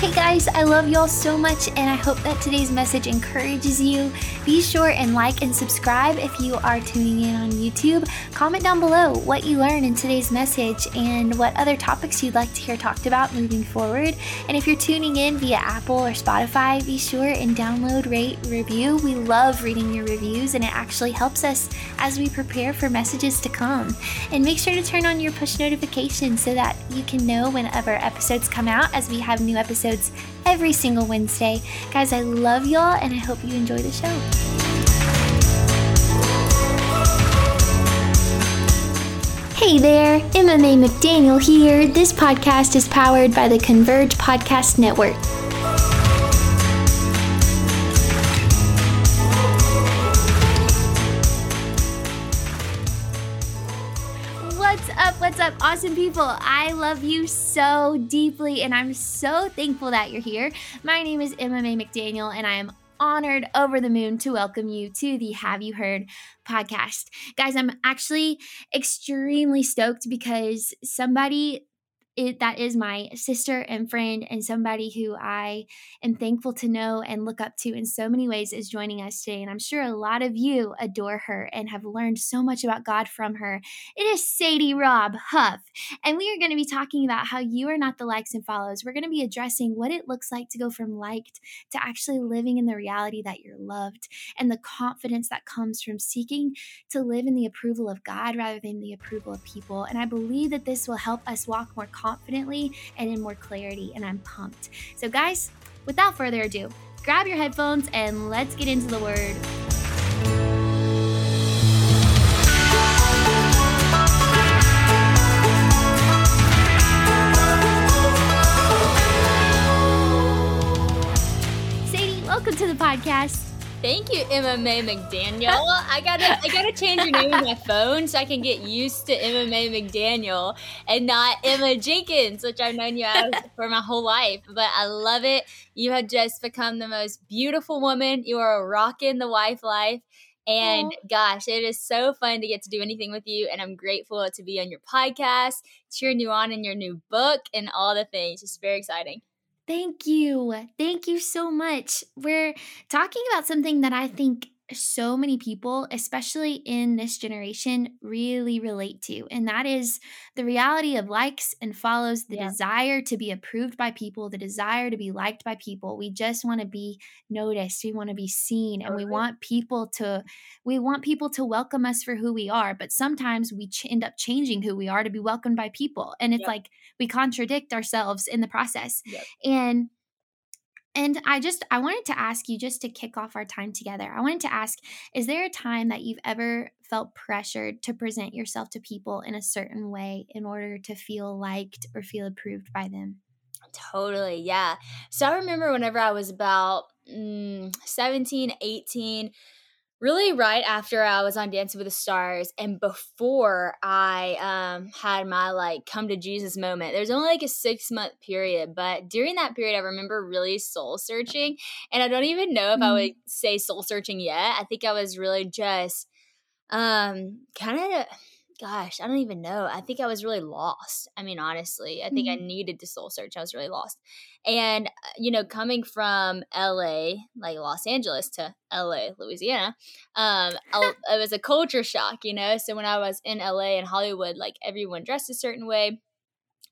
Hey guys, I love y'all so much, and I hope that today's message encourages you. Be sure and like and subscribe if you are tuning in on YouTube. Comment down below what you learned in today's message and what other topics you'd like to hear talked about moving forward. And if you're tuning in via Apple or Spotify, be sure and download, rate, review. We love reading your reviews, and it actually helps us as we prepare for messages to come. And make sure to turn on your push notifications so that you can know whenever episodes come out as we have new episodes every single Wednesday. Guys, I love y'all and I hope you enjoy the show. Hey there, Mae McDaniel here. This podcast is powered by the Converge Podcast Network. Awesome people? I love you so deeply, and I'm so thankful that you're here. My name is Emma Mae McDaniel, and I am honored over the moon to welcome you to the Have You Heard podcast. Guys, I'm actually extremely stoked because somebody it, that is my sister and friend and somebody who I am thankful to know and look up to in so many ways is joining us today. And I'm sure a lot of you adore her and have learned so much about God from her. It is Sadie Rob Huff. And we are going to be talking about how you are not the likes and follows. We're going to be addressing what it looks like to go from liked to actually living in the reality that you're loved and the confidence that comes from seeking to live in the approval of God rather than the approval of people. And I believe that this will help us walk more confidently and in more clarity. And I'm pumped. So, guys, without further ado, grab your headphones and let's get into the word. Sadie, welcome to the podcast. Thank you, Emma Mae McDaniel. I gotta I gotta change your name on my phone so I can get used to Emma Mae McDaniel and not Emma Jenkins, which I've known you as for my whole life. But I love it. You have just become the most beautiful woman. You are rocking the wife life. And gosh, it is so fun to get to do anything with you. And I'm grateful to be on your podcast, cheering you on in your new book, and all the things. Just very exciting. Thank you. Thank you so much. We're talking about something that I think so many people, especially in this generation, really relate to. And that is the reality of likes and follows, the Yeah. desire to be approved by people, the desire to be liked by people. We just want to be noticed. We want to be seen and we want people to we want people to welcome us for who we are, but sometimes we ch- end up changing who we are to be welcomed by people. And it's Yep. like we contradict ourselves in the process. Yep. And and I just I wanted to ask you just to kick off our time together. I wanted to ask is there a time that you've ever felt pressured to present yourself to people in a certain way in order to feel liked or feel approved by them? Totally, yeah. So I remember whenever I was about mm, 17, 18, really right after I was on Dancing with the Stars and before I um, had my like come to Jesus moment. There's only like a six month period, but during that period, I remember really soul searching. And I don't even know if I Mm. would say soul searching yet. I think I was really just um kind of gosh i don't even know i think i was really lost i mean honestly i think i needed to soul search i was really lost and uh, you know coming from la like los angeles to la louisiana um it was a culture shock you know so when i was in la and hollywood like everyone dressed a certain way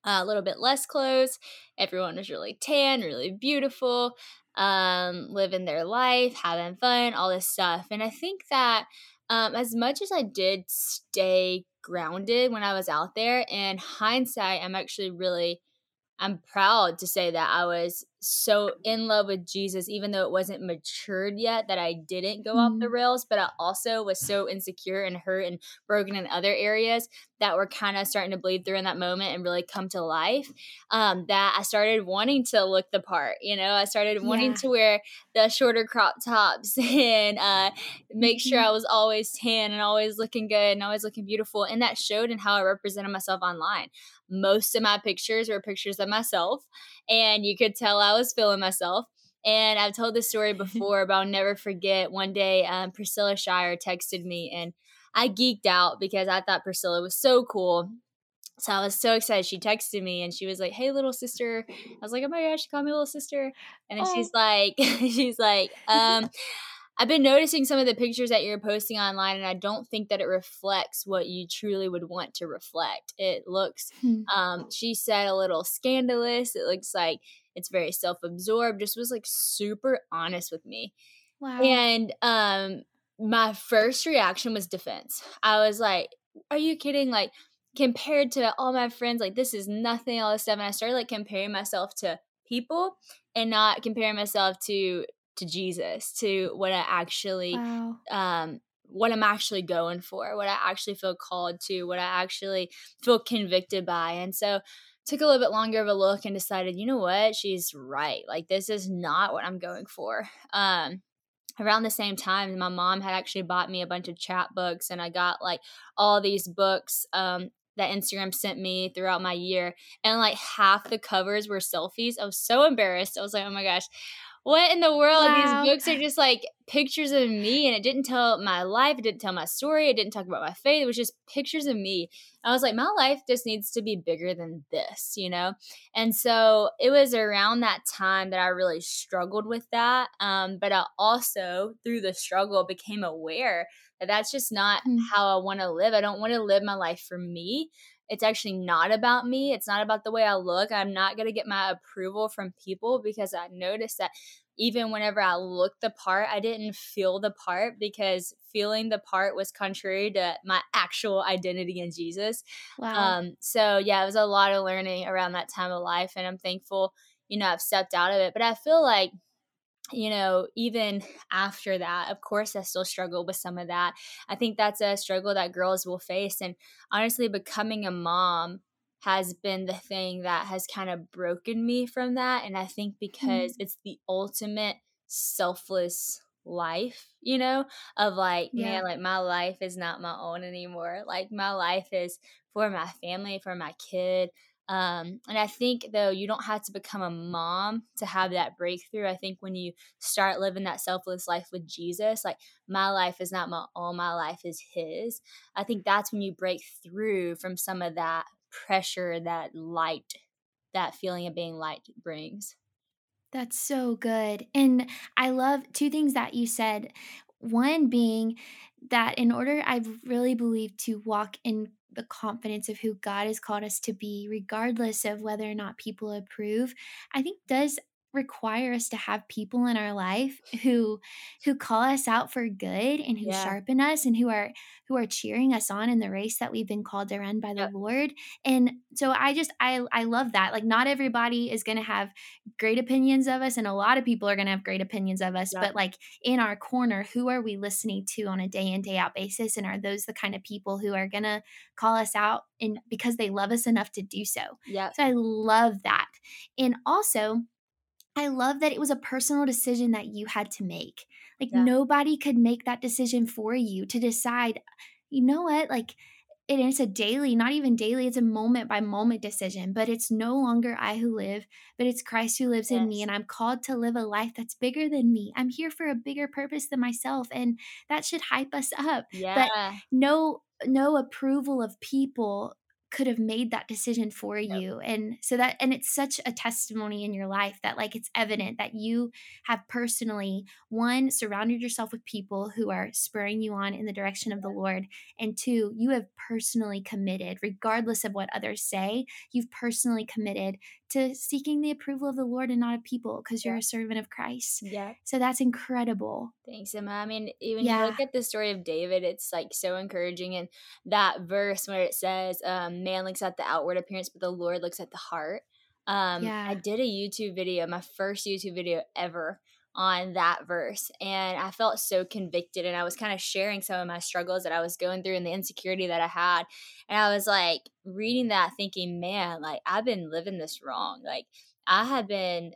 a little bit less clothes. Everyone was really tan, really beautiful, um, living their life, having fun, all this stuff. And I think that um, as much as I did stay grounded when I was out there, in hindsight, I'm actually really I'm proud to say that I was so in love with Jesus, even though it wasn't matured yet, that I didn't go mm-hmm. off the mm-hmm. rails. But I also was so insecure and hurt and broken in other areas that were kind of starting to bleed through in that moment and really come to life. Um, that I started wanting to look the part. You know, I started wanting yeah. to wear the shorter crop tops and uh, make sure mm-hmm. I was always tan and always looking good and always looking beautiful. And that showed in how I represented myself online most of my pictures were pictures of myself and you could tell i was feeling myself and i've told this story before but i'll never forget one day um, priscilla shirer texted me and i geeked out because i thought priscilla was so cool so I was so excited. She texted me and she was like, "Hey, little sister." I was like, "Oh my gosh, she called me little sister." And then oh. she's like, "She's like, um, I've been noticing some of the pictures that you're posting online, and I don't think that it reflects what you truly would want to reflect. It looks, hmm. um, she said, a little scandalous. It looks like it's very self absorbed. Just was like super honest with me. Wow. And um, my first reaction was defense. I was like, are you kidding? Like, compared to all my friends, like, this is nothing, all this stuff. And I started like comparing myself to people and not comparing myself to to Jesus, to what I actually wow. um what I'm actually going for, what I actually feel called to, what I actually feel convicted by. And so took a little bit longer of a look and decided, you know what, she's right. Like this is not what I'm going for. Um around the same time my mom had actually bought me a bunch of chat books and I got like all these books um that Instagram sent me throughout my year and like half the covers were selfies. I was so embarrassed. I was like, "Oh my gosh, what in the world? Wow. These books are just like pictures of me, and it didn't tell my life. It didn't tell my story. It didn't talk about my faith. It was just pictures of me. I was like, my life just needs to be bigger than this, you know? And so it was around that time that I really struggled with that. Um, but I also, through the struggle, became aware that that's just not mm-hmm. how I want to live. I don't want to live my life for me it's actually not about me. It's not about the way I look. I'm not going to get my approval from people because I noticed that even whenever I looked the part, I didn't feel the part because feeling the part was contrary to my actual identity in Jesus. Wow. Um, so, yeah, it was a lot of learning around that time of life. And I'm thankful, you know, I've stepped out of it. But I feel like you know, even after that, of course, I still struggle with some of that. I think that's a struggle that girls will face. And honestly, becoming a mom has been the thing that has kind of broken me from that. And I think because mm-hmm. it's the ultimate selfless life, you know, of like, yeah. man, like my life is not my own anymore. Like my life is for my family, for my kid. Um, and I think though you don't have to become a mom to have that breakthrough. I think when you start living that selfless life with Jesus, like my life is not my own, my life is His. I think that's when you break through from some of that pressure that light, that feeling of being light brings. That's so good. And I love two things that you said. One being that in order, I really believe, to walk in the confidence of who God has called us to be, regardless of whether or not people approve, I think does require us to have people in our life who who call us out for good and who yeah. sharpen us and who are who are cheering us on in the race that we've been called to run by the Lord. And so I just I I love that. Like not everybody is going to have great opinions of us and a lot of people are going to have great opinions of us, but like in our corner, who are we listening to on a day in day out basis and are those the kind of people who are going to call us out and because they love us enough to do so. Yeah. So I love that. And also I love that it was a personal decision that you had to make. Like yeah. nobody could make that decision for you to decide, you know what, like it is a daily, not even daily, it's a moment by moment decision, but it's no longer I who live, but it's Christ who lives yes. in me. And I'm called to live a life that's bigger than me. I'm here for a bigger purpose than myself. And that should hype us up. Yeah. But no, no approval of people could have made that decision for Yep. you and so that and it's such a testimony in your life that like it's evident that you have personally one surrounded yourself with people who are spurring you on in the direction of the lord and two you have personally committed regardless of what others say you've personally committed to seeking the approval of the lord and not of people because you're a servant of christ Yeah. so that's incredible Thanks, Emma. I mean, even Yeah. you look at the story of David, it's like so encouraging. And that verse where it says, um, man looks at the outward appearance, but the Lord looks at the heart. Um, Yeah. I did a YouTube video, my first YouTube video ever on that verse. And I felt so convicted. And I was kind of sharing some of my struggles that I was going through and the insecurity that I had. And I was like reading that thinking, man, like I've been living this wrong. Like I have been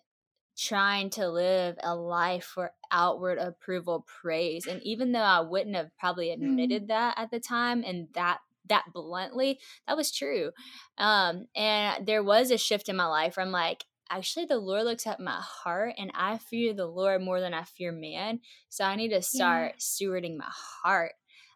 trying to live a life for outward approval praise and even though i wouldn't have probably admitted that at the time and that that bluntly that was true um and there was a shift in my life where i'm like actually the lord looks at my heart and i fear the lord more than i fear man so i need to start stewarding my heart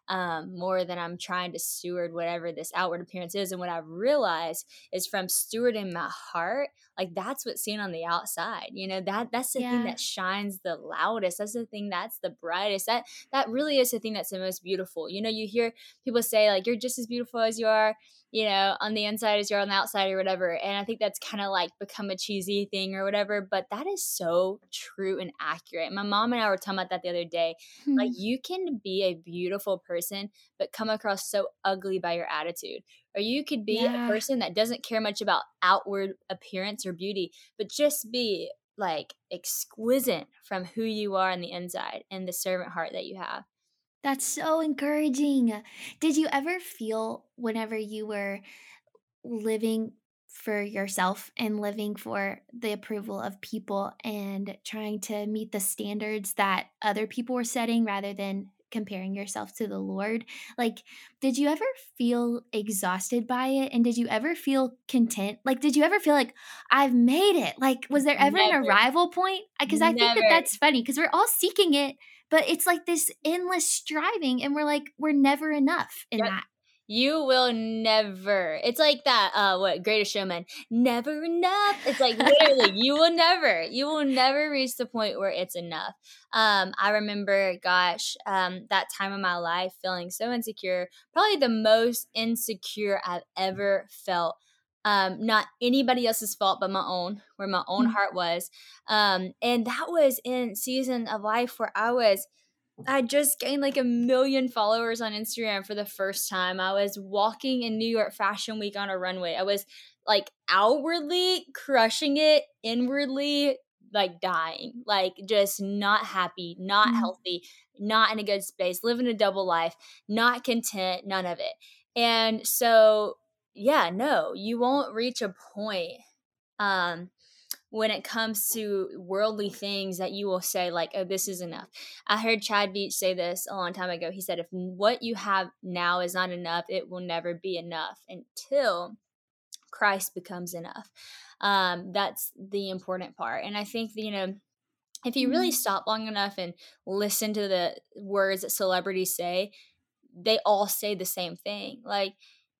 um, more than I'm trying to steward whatever this outward appearance is. And what I've realized is from stewarding my heart, like that's what's seen on the outside. You know, that that's the thing that shines the loudest. That's the thing that's the brightest. That that really is the thing that's the most beautiful. You know, you hear people say like you're just as beautiful as you are, you know, on the inside as you're on the outside or whatever. And I think that's kind of like become a cheesy thing or whatever. But that is so true and accurate. My mom and I were talking about that the other day like hmm. you can be a beautiful person but come across so ugly by your attitude or you could be Yeah. a person that doesn't care much about outward appearance or beauty but just be like exquisite from who you are on the inside and the servant heart that you have That's so encouraging. Did you ever feel whenever you were living for yourself and living for the approval of people and trying to meet the standards that other people were setting rather than comparing yourself to the Lord? Like, did you ever feel exhausted by it? And did you ever feel content? Like, did you ever feel like, I've made it? Like, was there ever an arrival point? Because I think that that's funny because we're all seeking it, but it's like this endless striving, and we're like, we're never enough in Yep. that. You will never it's like that uh what greatest showman never enough. It's like literally you will never you will never reach the point where it's enough. Um i remember gosh um that time of my life feeling so insecure probably the most insecure i've ever felt. Um not anybody else's fault but my own where my own Mm. heart was. Um and that was in season of life where i was I just gained like a million followers on Instagram for the first time. I was walking in New York Fashion Week on a runway. I was like outwardly crushing it, inwardly like dying, like just not happy, not Mm. healthy, not in a good space, living a double life, not content, none of it. And so, yeah, no, you won't reach a point um when it comes to worldly things that you will say like oh this is enough. I heard chad veach say this a long time ago. He said if what you have now is not enough it will never be enough until christ becomes enough. Um that's the important part. And i think you know if you really Mhm. stop long enough and listen to the words that celebrities say they all say the same thing. Like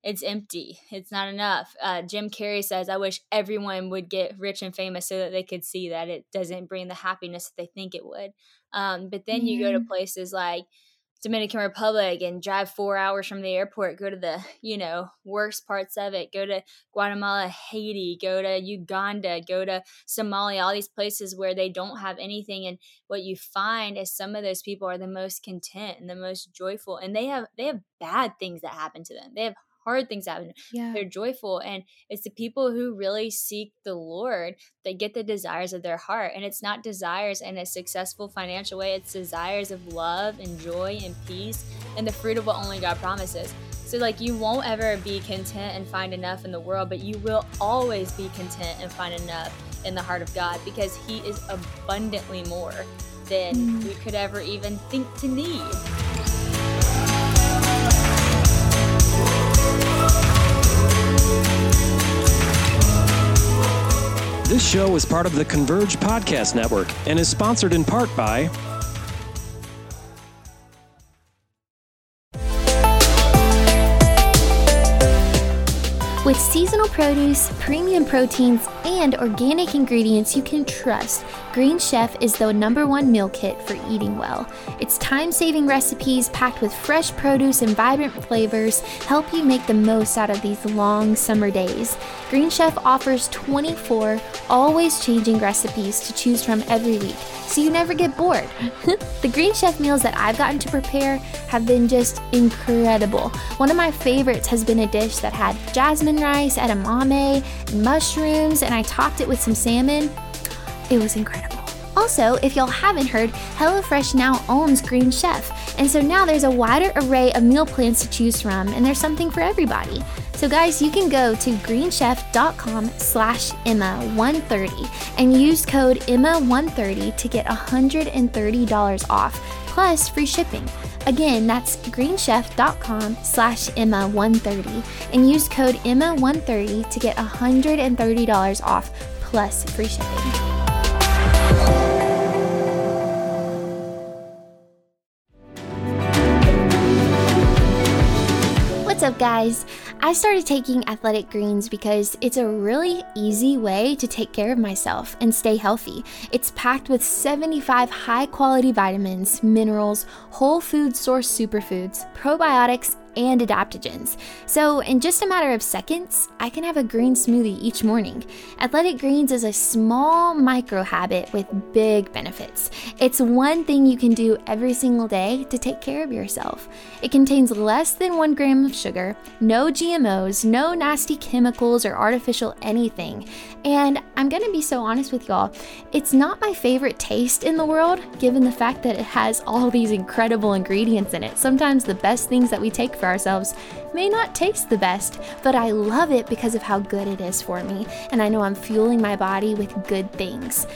it's empty. It's not enough. Uh, Jim Carrey says, I wish everyone would get rich and famous so that they could see that it doesn't bring the happiness that they think it would. Um, but then you go to places like Dominican Republic and drive four hours from the airport, go to the, you know, worst parts of it, go to Guatemala, Haiti, go to Uganda, go to Somalia, all these places where they don't have anything. And what you find is some of those people are the most content and the most joyful. And they have they have bad things that happen to them. They have hard things happen. Yeah. They're joyful. And it's the people who really seek the Lord that get the desires of their heart. And it's not desires in a successful financial way, it's desires of love and joy and peace and the fruit of what only God promises. So, like, you won't ever be content and find enough in the world, but you will always be content and find enough in the heart of God because He is abundantly more than Mm. we could ever even think to need. This show is part of the Converge Podcast Network and is sponsored in part by With seasonal produce, premium proteins, and organic ingredients you can trust, Green Chef is the number one meal kit for eating well. Its time saving recipes packed with fresh produce and vibrant flavors help you make the most out of these long summer days. Green Chef offers 24 always changing recipes to choose from every week, so you never get bored. the Green Chef meals that I've gotten to prepare have been just incredible. One of my favorites has been a dish that had jasmine rice, edamame, mushrooms, and I topped it with some salmon. It was incredible. Also, if y'all haven't heard, HelloFresh now owns Green Chef, and so now there's a wider array of meal plans to choose from, and there's something for everybody. So guys, you can go to greenchef.com slash Emma130 and use code Emma130 to get $130 off, plus free shipping. Again, that's greenchef.com slash Emma130 and use code Emma130 to get $130 off, plus free shipping. Guys? I started taking athletic greens because it's a really easy way to take care of myself and stay healthy. It's packed with 75 high quality vitamins, minerals, whole food source superfoods, probiotics, and adaptogens. So, in just a matter of seconds, I can have a green smoothie each morning. Athletic Greens is a small micro habit with big benefits. It's one thing you can do every single day to take care of yourself. It contains less than one gram of sugar, no GMOs, no nasty chemicals or artificial anything. And I'm gonna be so honest with y'all, it's not my favorite taste in the world, given the fact that it has all these incredible ingredients in it. Sometimes the best things that we take for ourselves may not taste the best, but I love it because of how good it is for me, and I know I'm fueling my body with good things.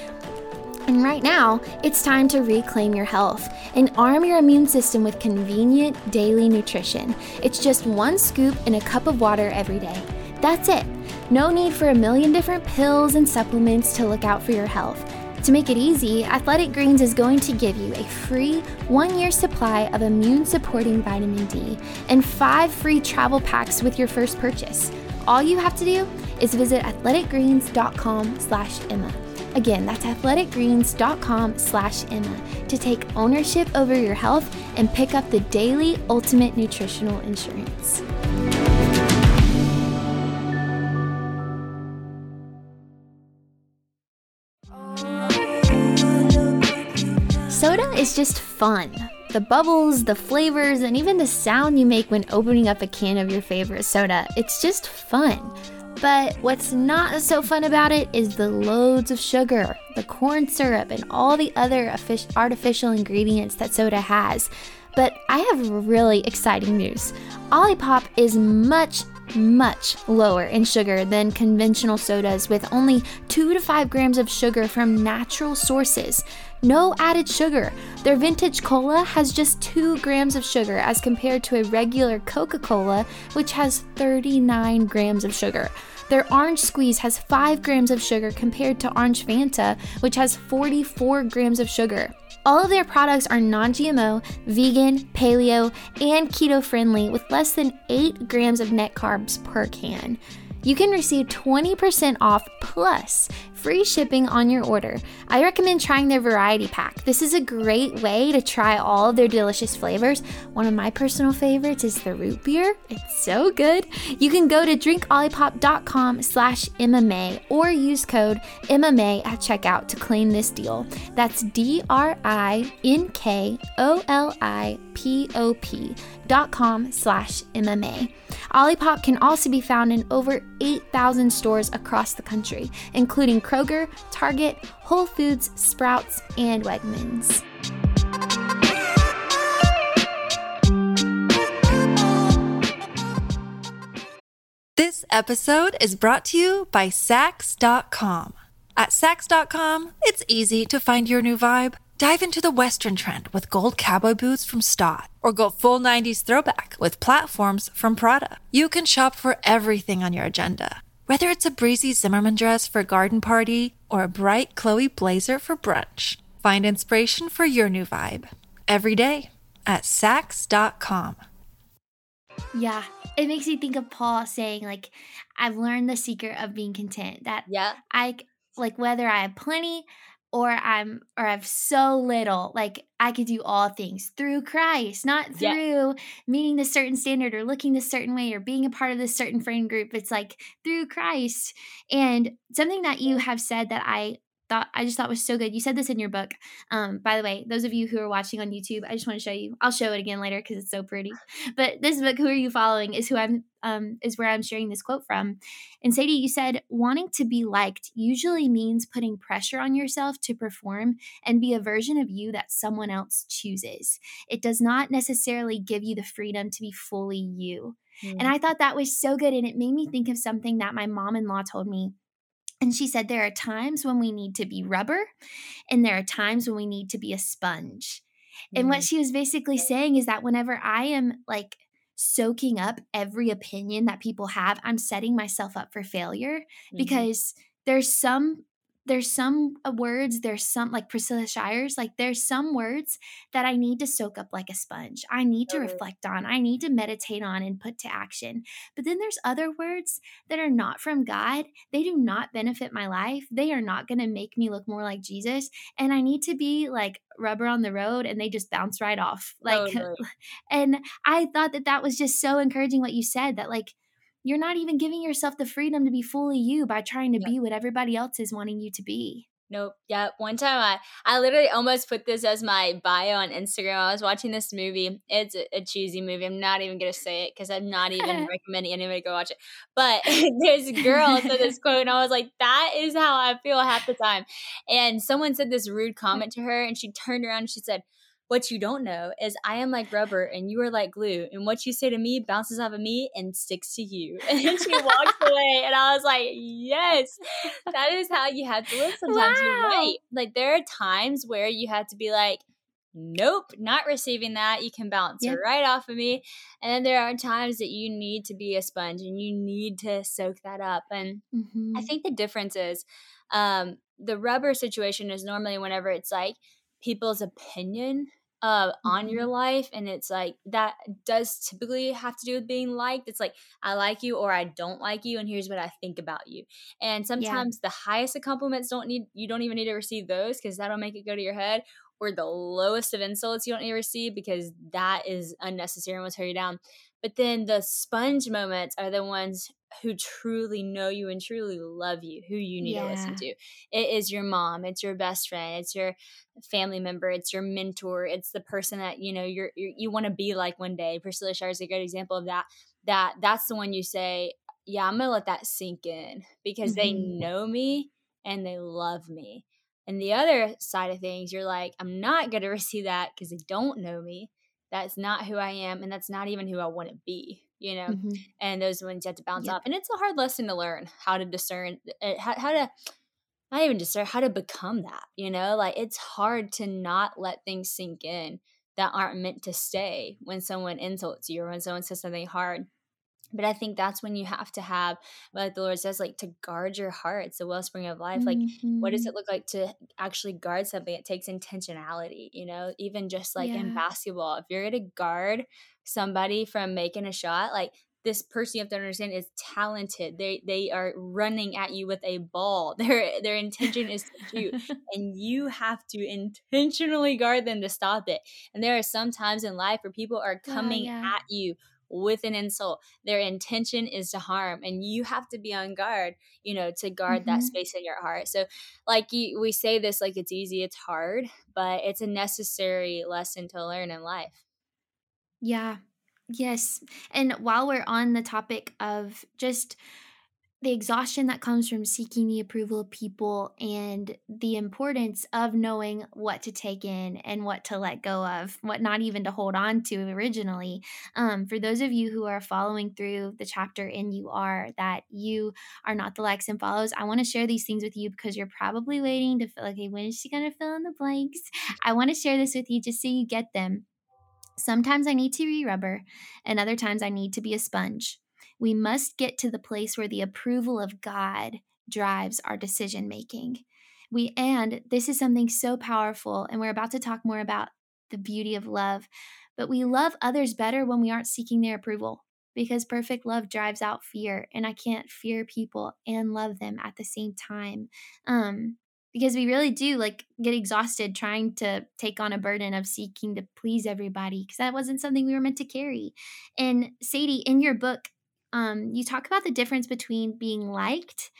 And right now, it's time to reclaim your health and arm your immune system with convenient daily nutrition. It's just one scoop in a cup of water every day. That's it. No need for a million different pills and supplements to look out for your health. To make it easy, Athletic Greens is going to give you a free one year supply of immune supporting vitamin D and five free travel packs with your first purchase. All you have to do is visit athleticgreens.com slash Emma. Again, that's athleticgreens.com slash Emma to take ownership over your health and pick up the daily ultimate nutritional insurance. Is just fun. The bubbles, the flavors, and even the sound you make when opening up a can of your favorite soda. It's just fun. But what's not so fun about it is the loads of sugar, the corn syrup, and all the other artificial ingredients that soda has. But I have really exciting news. Olipop is much, much lower in sugar than conventional sodas with only 2 to 5 grams of sugar from natural sources. No added sugar. Their vintage cola has just 2 grams of sugar as compared to a regular Coca Cola, which has 39 grams of sugar. Their orange squeeze has 5 grams of sugar compared to orange Fanta, which has 44 grams of sugar. All of their products are non GMO, vegan, paleo, and keto friendly with less than 8 grams of net carbs per can. You can receive 20% off plus free shipping on your order. I recommend trying their variety pack. This is a great way to try all of their delicious flavors. One of my personal favorites is the root beer. It's so good. You can go to drinkolipop.com slash MMA or use code MMA at checkout to claim this deal. That's D-R-I-N-K-O-L-I-P-O-P dot com slash MMA. Olipop can also be found in over 8,000 stores across the country, including Kroger, Target, Whole Foods, Sprouts, and Wegmans. This episode is brought to you by Saks.com. At Saks.com, it's easy to find your new vibe. Dive into the Western trend with gold cowboy boots from Staud, or go full 90s throwback with platforms from Prada. You can shop for everything on your agenda, whether it's a breezy Zimmermann dress for a garden party or a bright Chloe blazer for brunch. Find inspiration for your new vibe every day at Saks.com. Yeah. It makes me think of Paul saying, like, I've learned the secret of being content. That Yeah. I like whether I have plenty or I'm or I have so little, like I could do all things through Christ, not Yeah. through meeting this certain standard or looking this certain way or being a part of this certain friend group. It's like through Christ. And something that you have said that I thought I just thought was so good. You said this in your book. Um, by the way, those of you who are watching on YouTube, I just want to show you. I'll show it again later because it's so pretty. But this book, Who Are You Following, is who I'm um is where I'm sharing this quote from. And Sadie, you said wanting to be liked usually means putting pressure on yourself to perform and be a version of you that someone else chooses. It does not necessarily give you the freedom to be fully you. And I thought that was so good. And it made me think of something that my mom in law told me. And she said, There are times when we need to be rubber, and there are times when we need to be a sponge. And what she was basically saying is that whenever I am like soaking up every opinion that people have, I'm setting myself up for failure Mhm. because there's some there's some uh, words there's some like priscilla shirer like there's some words that i need to soak up like a sponge i need to reflect on i need to meditate on and put to action but then there's other words that are not from god they do not benefit my life they are not going to make me look more like jesus and i need to be like rubber on the road and they just bounce right off like Totally. and i thought that that was just so encouraging what you said that like you're not even giving yourself the freedom to be fully you by trying to Yeah. be what everybody else is wanting you to be. Nope. Yeah. One time I, I literally almost put this as my bio on Instagram. I was watching this movie. It's a, a cheesy movie. I'm not even going to say it because I'm not even recommending anybody go watch it. But this girl said this quote, and I was like, that is how I feel half the time. And someone said this rude comment to her, and she turned around and she said, what you don't know is I am like rubber and you are like glue. And what you say to me bounces off of me and sticks to you. And then she walks away. And I was like, yes, that is how you have to live sometimes. You're right. Like there are times where you have to be like, nope, not receiving that. You can bounce right off of me. And then there are times that you need to be a sponge and you need to soak that up. And Mhm. I think the difference is um, the rubber situation is normally whenever it's like people's opinion uh, on your life, and it's like that does typically have to do with being liked. It's like I like you or I don't like you, and here's what I think about you. And sometimes the highest of compliments don't need you don't even need to receive those because that'll make it go to your head. Or the lowest of insults you don't need to receive because that is unnecessary and will tear you down. But then the sponge moments are the ones who truly know you and truly love you, who you need to listen to. It is your mom, it's your best friend, it's your family member, it's your mentor, it's the person that you know you're, you're you want to be like one day. Priscilla Shirer is a great example of that. That that's the one you say, yeah, I'm gonna let that sink in because they Mhm. know me and they love me. And the other side of things, you're like, I'm not gonna receive that because they don't know me. That's not who I am, and that's not even who I want to be. You know Mhm. and those ones you have to bounce Yep. off. And it's a hard lesson to learn how to discern, uh, how, how to not even discern, how to become that. You know, like it's hard to not let things sink in that aren't meant to stay when someone insults you or when someone says something hard. But I think that's when you have to have, like the Lord says, like to guard your heart. It's the wellspring of life. Like, what does it mm-hmm. look like to actually guard something? It takes intentionality, you know, even just like in basketball. If you're going to guard somebody from making a shot, like this person you have to understand is talented. They they are running at you with a ball. Their their intention is to shoot. and you have to intentionally guard them to stop it. And there are some times in life where people are coming yeah. at you with an insult. Their intention is to harm, and you have to be on guard, you know, to guard that Mhm. space in your heart. So, like you, we say this like it's easy, it's hard, but it's a necessary lesson to learn in life. Yeah. Yes. And while we're on the topic of just the exhaustion that comes from seeking the approval of people and the importance of knowing what to take in and what to let go of, what not even to hold on to originally. Um, for those of you who are following through the chapter in You Are, that you are not the likes and follows, I want to share these things with you because you're probably waiting to feel like, okay, when is she going to fill in the blanks? I want to share this with you just so you get them. Sometimes I need to be rubber, and other times I need to be a sponge. We must get to the place where the approval of God drives our decision making. We and this is something so powerful and we're about to talk more about the beauty of love, but we love others better when we aren't seeking their approval. because perfect love drives out fear and I can't fear people and love them at the same time. Um because we really do like get exhausted trying to take on a burden of seeking to please everybody because that wasn't something we were meant to carry. And Sadie, in your book, um, you talk about the difference between being liked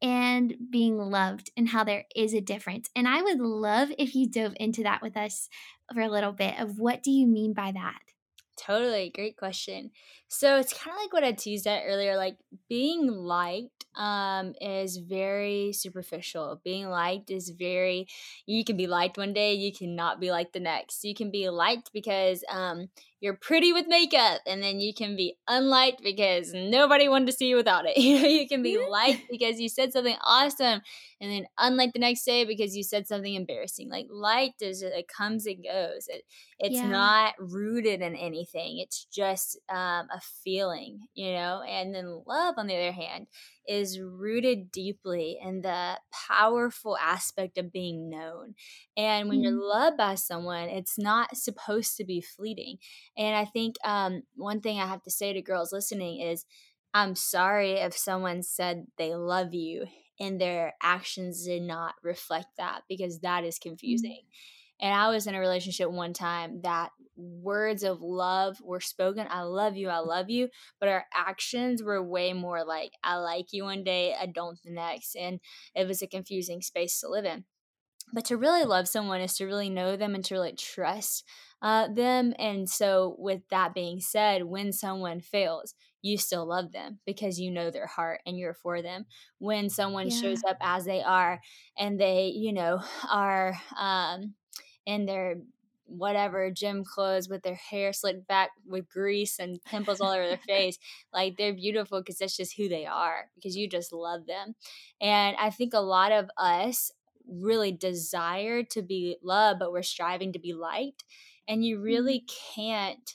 and being loved and how there is a difference. And I would love if you dove into that with us for a little bit of what do you mean by that? Totally. Great question. So it's kind of like what I teased at earlier. Like being liked um, is very superficial. Being liked is very, you can be liked one day, you cannot be liked the next. You can be liked because um, you're pretty with makeup, and then you can be unliked because nobody wanted to see you without it. You know, you can be liked because you said something awesome, and then unliked the next day because you said something embarrassing. Like liked is it comes and goes. It, it's yeah. not rooted in anything. It's just um, a feeling, you know. And then love, on the other hand, is rooted deeply in the powerful aspect of being known. And when mm-hmm. you're loved by someone, it's not supposed to be fleeting. And I think um, one thing I have to say to girls listening is I'm sorry if someone said they love you and their actions did not reflect that because that is mm-hmm. confusing. Mm-hmm. And I was in a relationship one time that words of love were spoken. I love you, I love you. But our actions were way more like, I like you one day, I don't the next. And it was a confusing space to live in. But to really love someone is to really know them and to really trust uh, them. And so, with that being said, when someone fails, you still love them because you know their heart and you're for them. When someone yeah. shows up as they are and they, you know, are um, in their whatever gym clothes with their hair slicked back with grease and pimples all over their face. Like they're beautiful because that's just who they are because you just love them. And I think a lot of us really desire to be loved, but we're striving to be liked. And you really mm-hmm. can't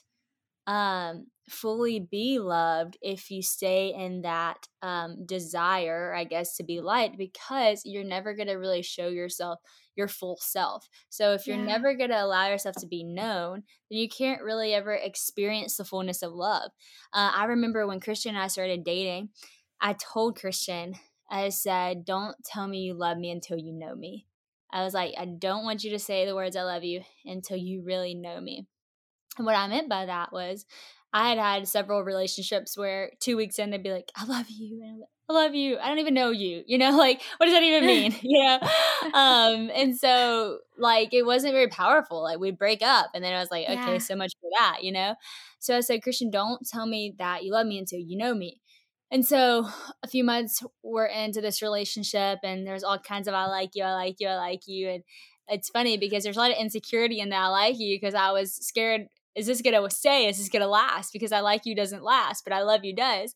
um fully be loved if you stay in that um desire i guess to be liked because you're never going to really show yourself your full self. So if you're yeah. never going to allow yourself to be known, then you can't really ever experience the fullness of love. Uh, I remember when Christian and I started dating, I told Christian, I said, Don't tell me you love me until you know me. I was like, I don't want you to say the words I love you until you really know me. And what I meant by that was I had had several relationships where two weeks in they'd be like, I love you. And I'm like, I love you. I don't even know you. You know, like what does that even mean? you know? Um, and so like it wasn't very powerful. Like we'd break up and then I was like, okay, yeah. so much for that, you know? So I said, Christian, don't tell me that you love me until you know me. And so a few months we're into this relationship and there's all kinds of I like you, I like you, I like you. And it's funny because there's a lot of insecurity in that I like you because I was scared, is this gonna stay? Is this gonna last? Because I like you doesn't last, but I love you does.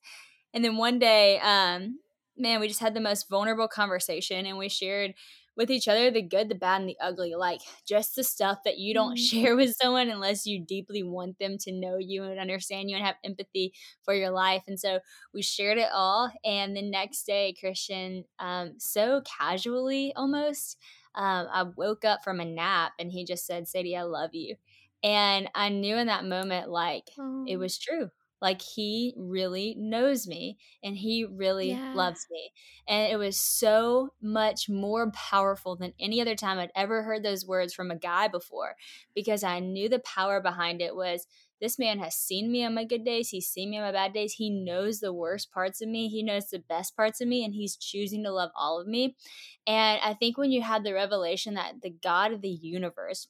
And then one day, um, man, we just had the most vulnerable conversation and we shared with each other the good, the bad, and the ugly. Like just the stuff that you don't mm-hmm. share with someone unless you deeply want them to know you and understand you and have empathy for your life. And so we shared it all. And the next day, Christian, um, so casually almost, um, I woke up from a nap and he just said, Sadie, I love you. And I knew in that moment, like, oh. it was true. Like he really knows me and he really yeah. loves me. And it was so much more powerful than any other time I'd ever heard those words from a guy before because I knew the power behind it was this man has seen me on my good days. He's seen me on my bad days. He knows the worst parts of me. He knows the best parts of me, and he's choosing to love all of me. And I think when you had the revelation that the God of the universe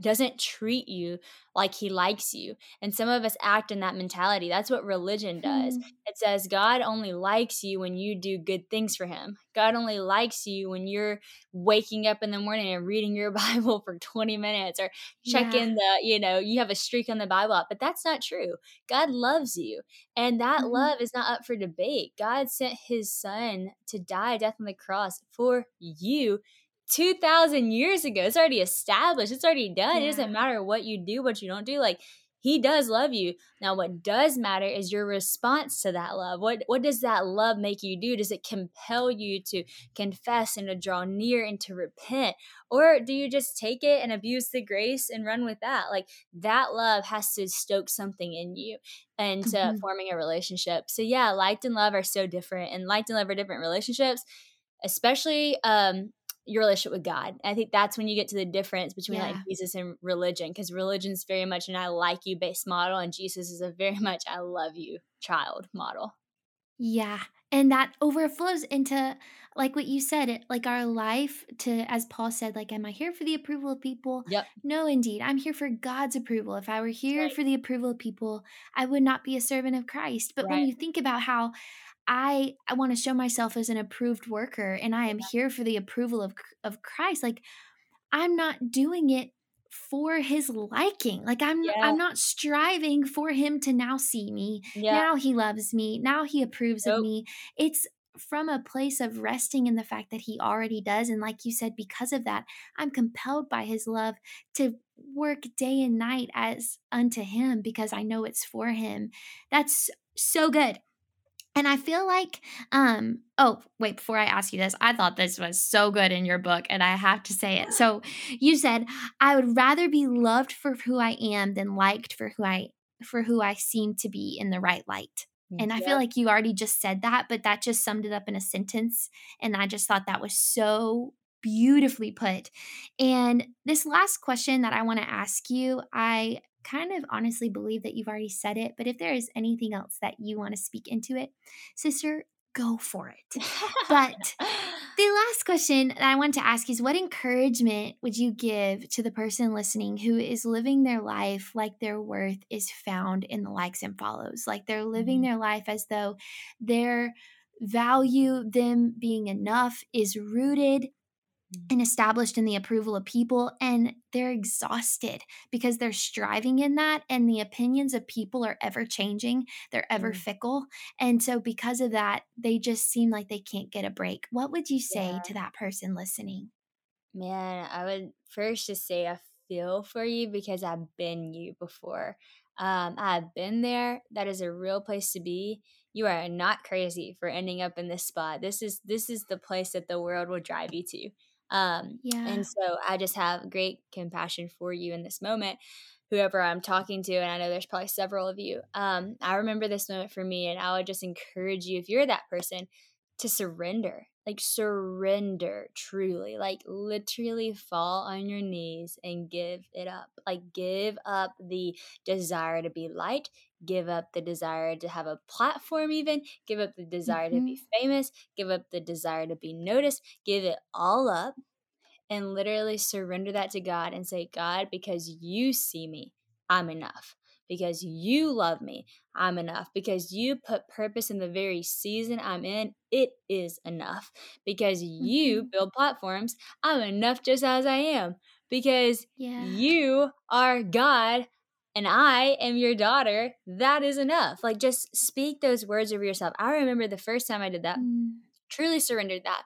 doesn't treat you like he likes you. And some of us act in that mentality. That's what religion does. Mm. It says God only likes you when you do good things for him. God only likes you when you're waking up in the morning and reading your Bible for 20 minutes or checking yeah. the, you know, you have a streak on the Bible app. But that's not true. God loves you. And that mm. love is not up for debate. God sent his son to die death on the cross for you 2000 years ago it's already established it's already done yeah. it doesn't matter what you do what you don't do like he does love you. Now, what does matter is your response to that love. What what does that love make you do? Does it compel you to confess and to draw near and to repent? Or do you just take it and abuse the grace and run with that? Like that love has to stoke something in you and mm-hmm. forming a relationship. So yeah, liked and love are so different and liked and love are different relationships, especially um your relationship with God. I think that's when you get to the difference between yeah. like Jesus and religion because religion is very much an I like you based model and Jesus is a very much I love you child model. Yeah. And that overflows into like what you said, it like our life to as Paul said, like, am I here for the approval of people? Yep. No, indeed. I'm here for God's approval. If I were here right. for the approval of people, I would not be a servant of Christ. But right. when you think about how I I want to show myself as an approved worker and I am here for the approval of of Christ. Like I'm not doing it for his liking. Like I'm yeah. I'm not striving for him to now see me. Yeah. Now he loves me. Now he approves nope. of me. It's from a place of resting in the fact that he already does and like you said because of that I'm compelled by his love to work day and night as unto him because I know it's for him. That's so good. And I feel like, um, oh, wait, before I ask you this, I thought this was so good in your book, and I have to say it. So you said, I would rather be loved for who I am than liked for who I for who I seem to be in the right light. And I feel like you already just said that, but that just summed it up in a sentence. And I just thought that was so beautifully put. And this last question that I want to ask you, I kind of honestly believe that you've already said it, but if there is anything else that you want to speak into it, sister, go for it. but the last question that I want to ask is what encouragement would you give to the person listening who is living their life like their worth is found in the likes and follows? Like they're living mm-hmm. their life as though their value, them being enough, is rooted and established in the approval of people and they're exhausted because they're striving in that and the opinions of people are ever changing they're ever mm. fickle and so because of that they just seem like they can't get a break. What would you say yeah. to that person listening? Man i would first just say i feel for you because i've been you before. Um, i've been there that is a real place to be. You are not crazy for ending up in this spot. This is this is the place that the world will drive you to um, yeah. And so I just have great compassion for you in this moment, whoever I'm talking to. And I know there's probably several of you. Um, I remember this moment for me, and I would just encourage you, if you're that person, to surrender. Like, surrender truly. Like, literally fall on your knees and give it up. Like, give up the desire to be light, give up the desire to have a platform even give up the desire mm-hmm. to be mm-hmm. famous give up the desire to be noticed give it all up and literally surrender that to god and say god because you see me i'm enough because you love me i'm enough because you put purpose in the very season i'm in it is enough because you mm-hmm. build platforms i'm enough just as i am because yeah. you are god and I am your daughter, that is enough. Like, just speak those words over yourself. I remember the first time I did that, mm. truly surrendered that.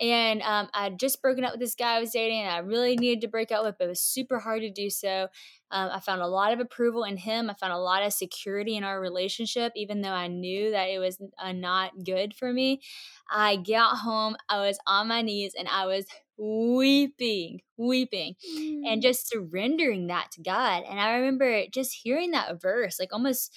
And um, I had just broken up with this guy I was dating, and I really needed to break up with, but it was super hard to do so. Um, I found a lot of approval in him. I found a lot of security in our relationship, even though I knew that it was uh, not good for me. I got home, I was on my knees, and I was weeping, weeping, mm. and just surrendering that to God. And I remember just hearing that verse, like almost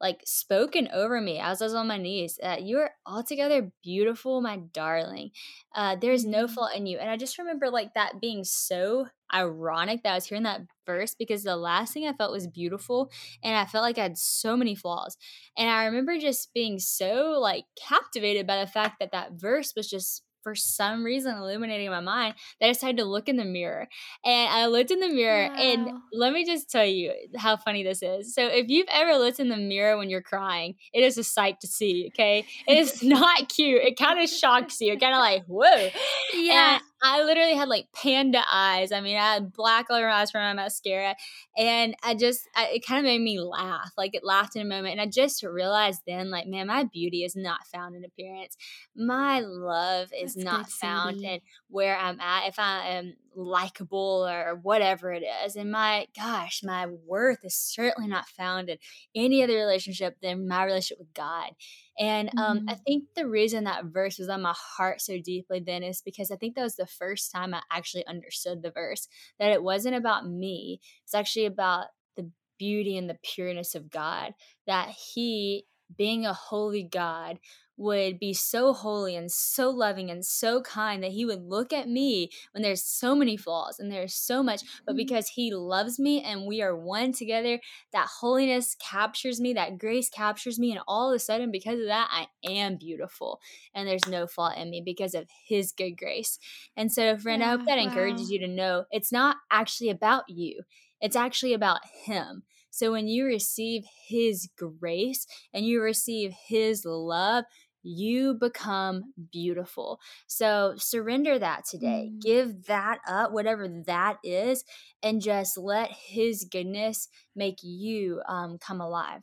like spoken over me as I was on my knees. Uh, you are altogether beautiful, my darling. Uh, there's no mm. fault in you. And I just remember like that being so ironic that I was hearing that verse because the last thing I felt was beautiful and I felt like I had so many flaws. And I remember just being so like captivated by the fact that that verse was just for some reason illuminating my mind that I decided to look in the mirror. And I looked in the mirror, wow. and let me just tell you how funny this is. So, if you've ever looked in the mirror when you're crying, it is a sight to see, okay? It is not cute. It kind of shocks you, kind of like, whoa. Yeah. I literally had like panda eyes. I mean, I had black under eyes from my mascara, and I just I, it kind of made me laugh. Like it laughed in a moment, and I just realized then, like, man, my beauty is not found in appearance. My love is That's not found in where I'm at. If I am likable or whatever it is, and my gosh, my worth is certainly not found in any other relationship than my relationship with God. And um, I Mhm. think the reason that verse was on my heart so deeply then is because I think that was the first time I actually understood the verse that it wasn't about me. It's actually about the beauty and the pureness of God. That He, being a holy God, would be so holy and so loving and so kind that he would look at me when there's so many flaws and there's so much but Mhm. because he loves me and we are one together that holiness captures me, that grace captures me, and all of a sudden, because of that, I am beautiful and there's no flaw in me because of His good grace. And so, friend, I hope Yeah, that encourages you to know it's not actually about you, it's actually about Him. So, when you receive His grace and you receive His love, you become beautiful. So surrender that today. Mm. Give that up, whatever that is, and just let His goodness make you um, come alive.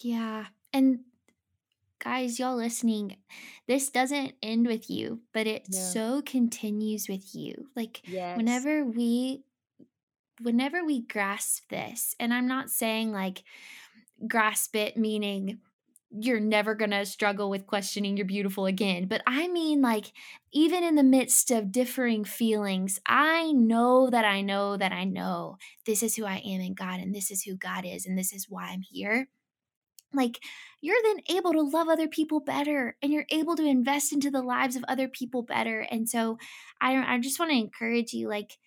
Yeah. And guys, y'all listening, this doesn't end with you, but it No. so continues with you. Like Yes. whenever we whenever we grasp this, and I'm not saying like grasp it meaning you're never going to struggle with questioning you're beautiful again. But I mean, like, even in the midst of differing feelings, I know that I know that I know this is who I am in God, and this is who God is, and this is why I'm here. Like, you're then able to love other people better, and you're able to invest into the lives of other people better. And so, I, I just want to encourage you, like,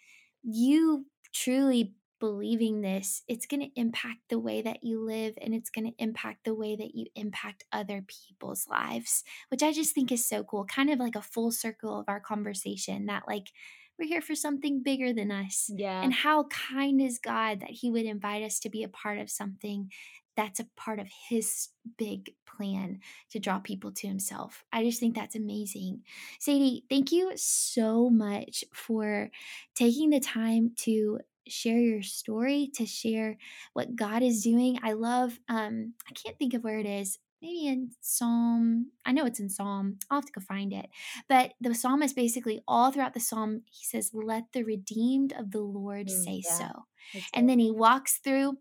you truly believing this, it's going to impact the way that you live and it's going to impact the way that you impact other people's lives, which I just think is so cool. Kind of like a full circle of our conversation that, like, we're here for something bigger than us. Yeah. And how kind is God that He would invite us to be a part of something that's a part of His big plan to draw people to Himself. I just think that's amazing. Sadie, thank you so much for taking the time to share your story, to share what God is doing. I love, um, I can't think of where it is. Maybe in Psalm, I know it's in Psalm. I'll have to go find it. But the psalmist basically all throughout the psalm, he says, Let the redeemed of the Lord Mm, say yeah. so. That's And then he walks through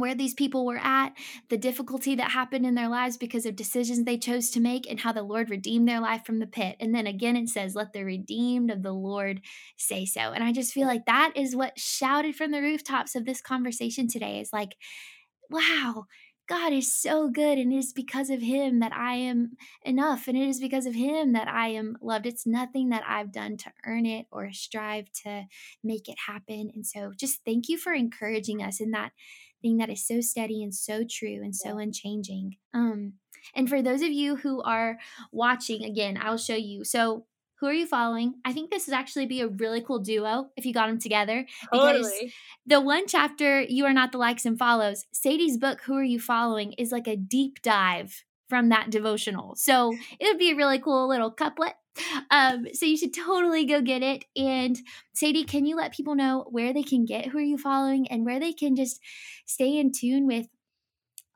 where these people were at, the difficulty that happened in their lives because of decisions they chose to make, and how the Lord redeemed their life from the pit. And then again, it says, Let the redeemed of the Lord say so. And I just feel like that is what shouted from the rooftops of this conversation today is like, wow. God is so good, and it is because of Him that I am enough, and it is because of Him that I am loved. It's nothing that I've done to earn it or strive to make it happen. And so, just thank you for encouraging us in that thing that is so steady and so true and so unchanging. Um, and for those of you who are watching, again, I'll show you. So, who are you following? I think this would actually be a really cool duo if you got them together because Totally. the one chapter, You Are Not the Likes and Follows, Sadie's book, Who Are You Following, is like a deep dive from that devotional. So it would be a really cool little couplet. Um, so you should totally go get it. And Sadie, can you let people know where they can get Who Are You Following and where they can just stay in tune with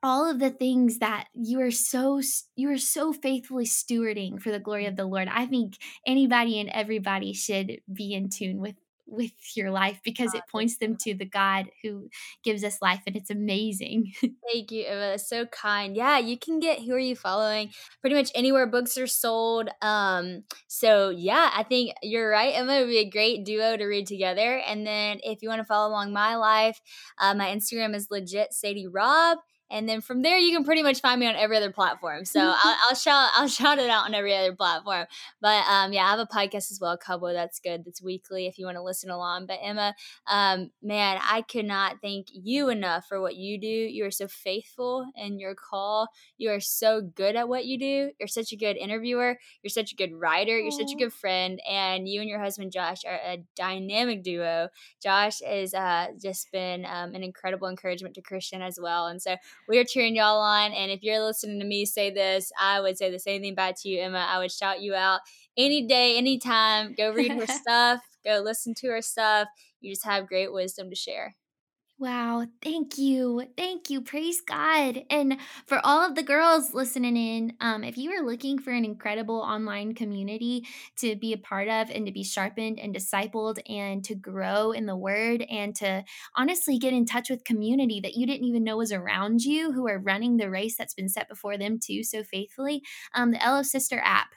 all of the things that you are so you are so faithfully stewarding for the glory of the Lord. I think anybody and everybody should be in tune with with your life because it points them to the God who gives us life and it's amazing. Thank you, Emma. That's so kind. Yeah, you can get Who Are You Following pretty much anywhere books are sold. Um, so yeah, I think you're right, Emma. It would be a great duo to read together. And then if you want to follow along my life, uh, my Instagram is legit Sadie Rob. And then from there, you can pretty much find me on every other platform. So I'll, I'll shout I'll shout it out on every other platform. But um, yeah, I have a podcast as well, Cowboy. That's good. That's weekly if you want to listen along. But Emma, um, man, I could not thank you enough for what you do. You are so faithful in your call. You are so good at what you do. You're such a good interviewer. You're such a good writer. You're such a good friend. And you and your husband Josh are a dynamic duo. Josh has uh, just been um, an incredible encouragement to Christian as well. And so we're cheering y'all on. And if you're listening to me say this, I would say the same thing back to you, Emma. I would shout you out any day, anytime. Go read her stuff, go listen to her stuff. You just have great wisdom to share. Wow. Thank you. Thank you. Praise God. And for all of the girls listening in, um, if you are looking for an incredible online community to be a part of and to be sharpened and discipled and to grow in the word and to honestly get in touch with community that you didn't even know was around you who are running the race that's been set before them too so faithfully, um, the LO Sister app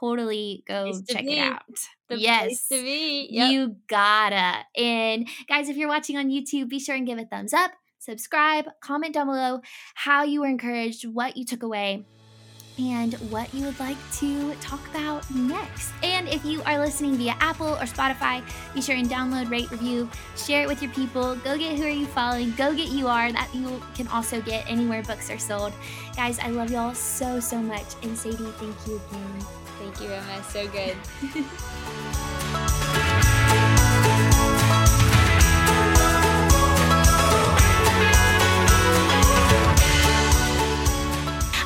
totally go check it out. The yes. Yep. you gotta. And guys, if you're watching on YouTube, be sure and give a thumbs up, subscribe, comment down below how you were encouraged, what you took away. And what you would like to talk about next. And if you are listening via Apple or Spotify, be sure and download, rate, review, share it with your people. Go get who are you following. Go get you are. That you can also get anywhere books are sold. Guys, I love y'all so, so much. And Sadie, thank you again. Thank you, Emma. So good.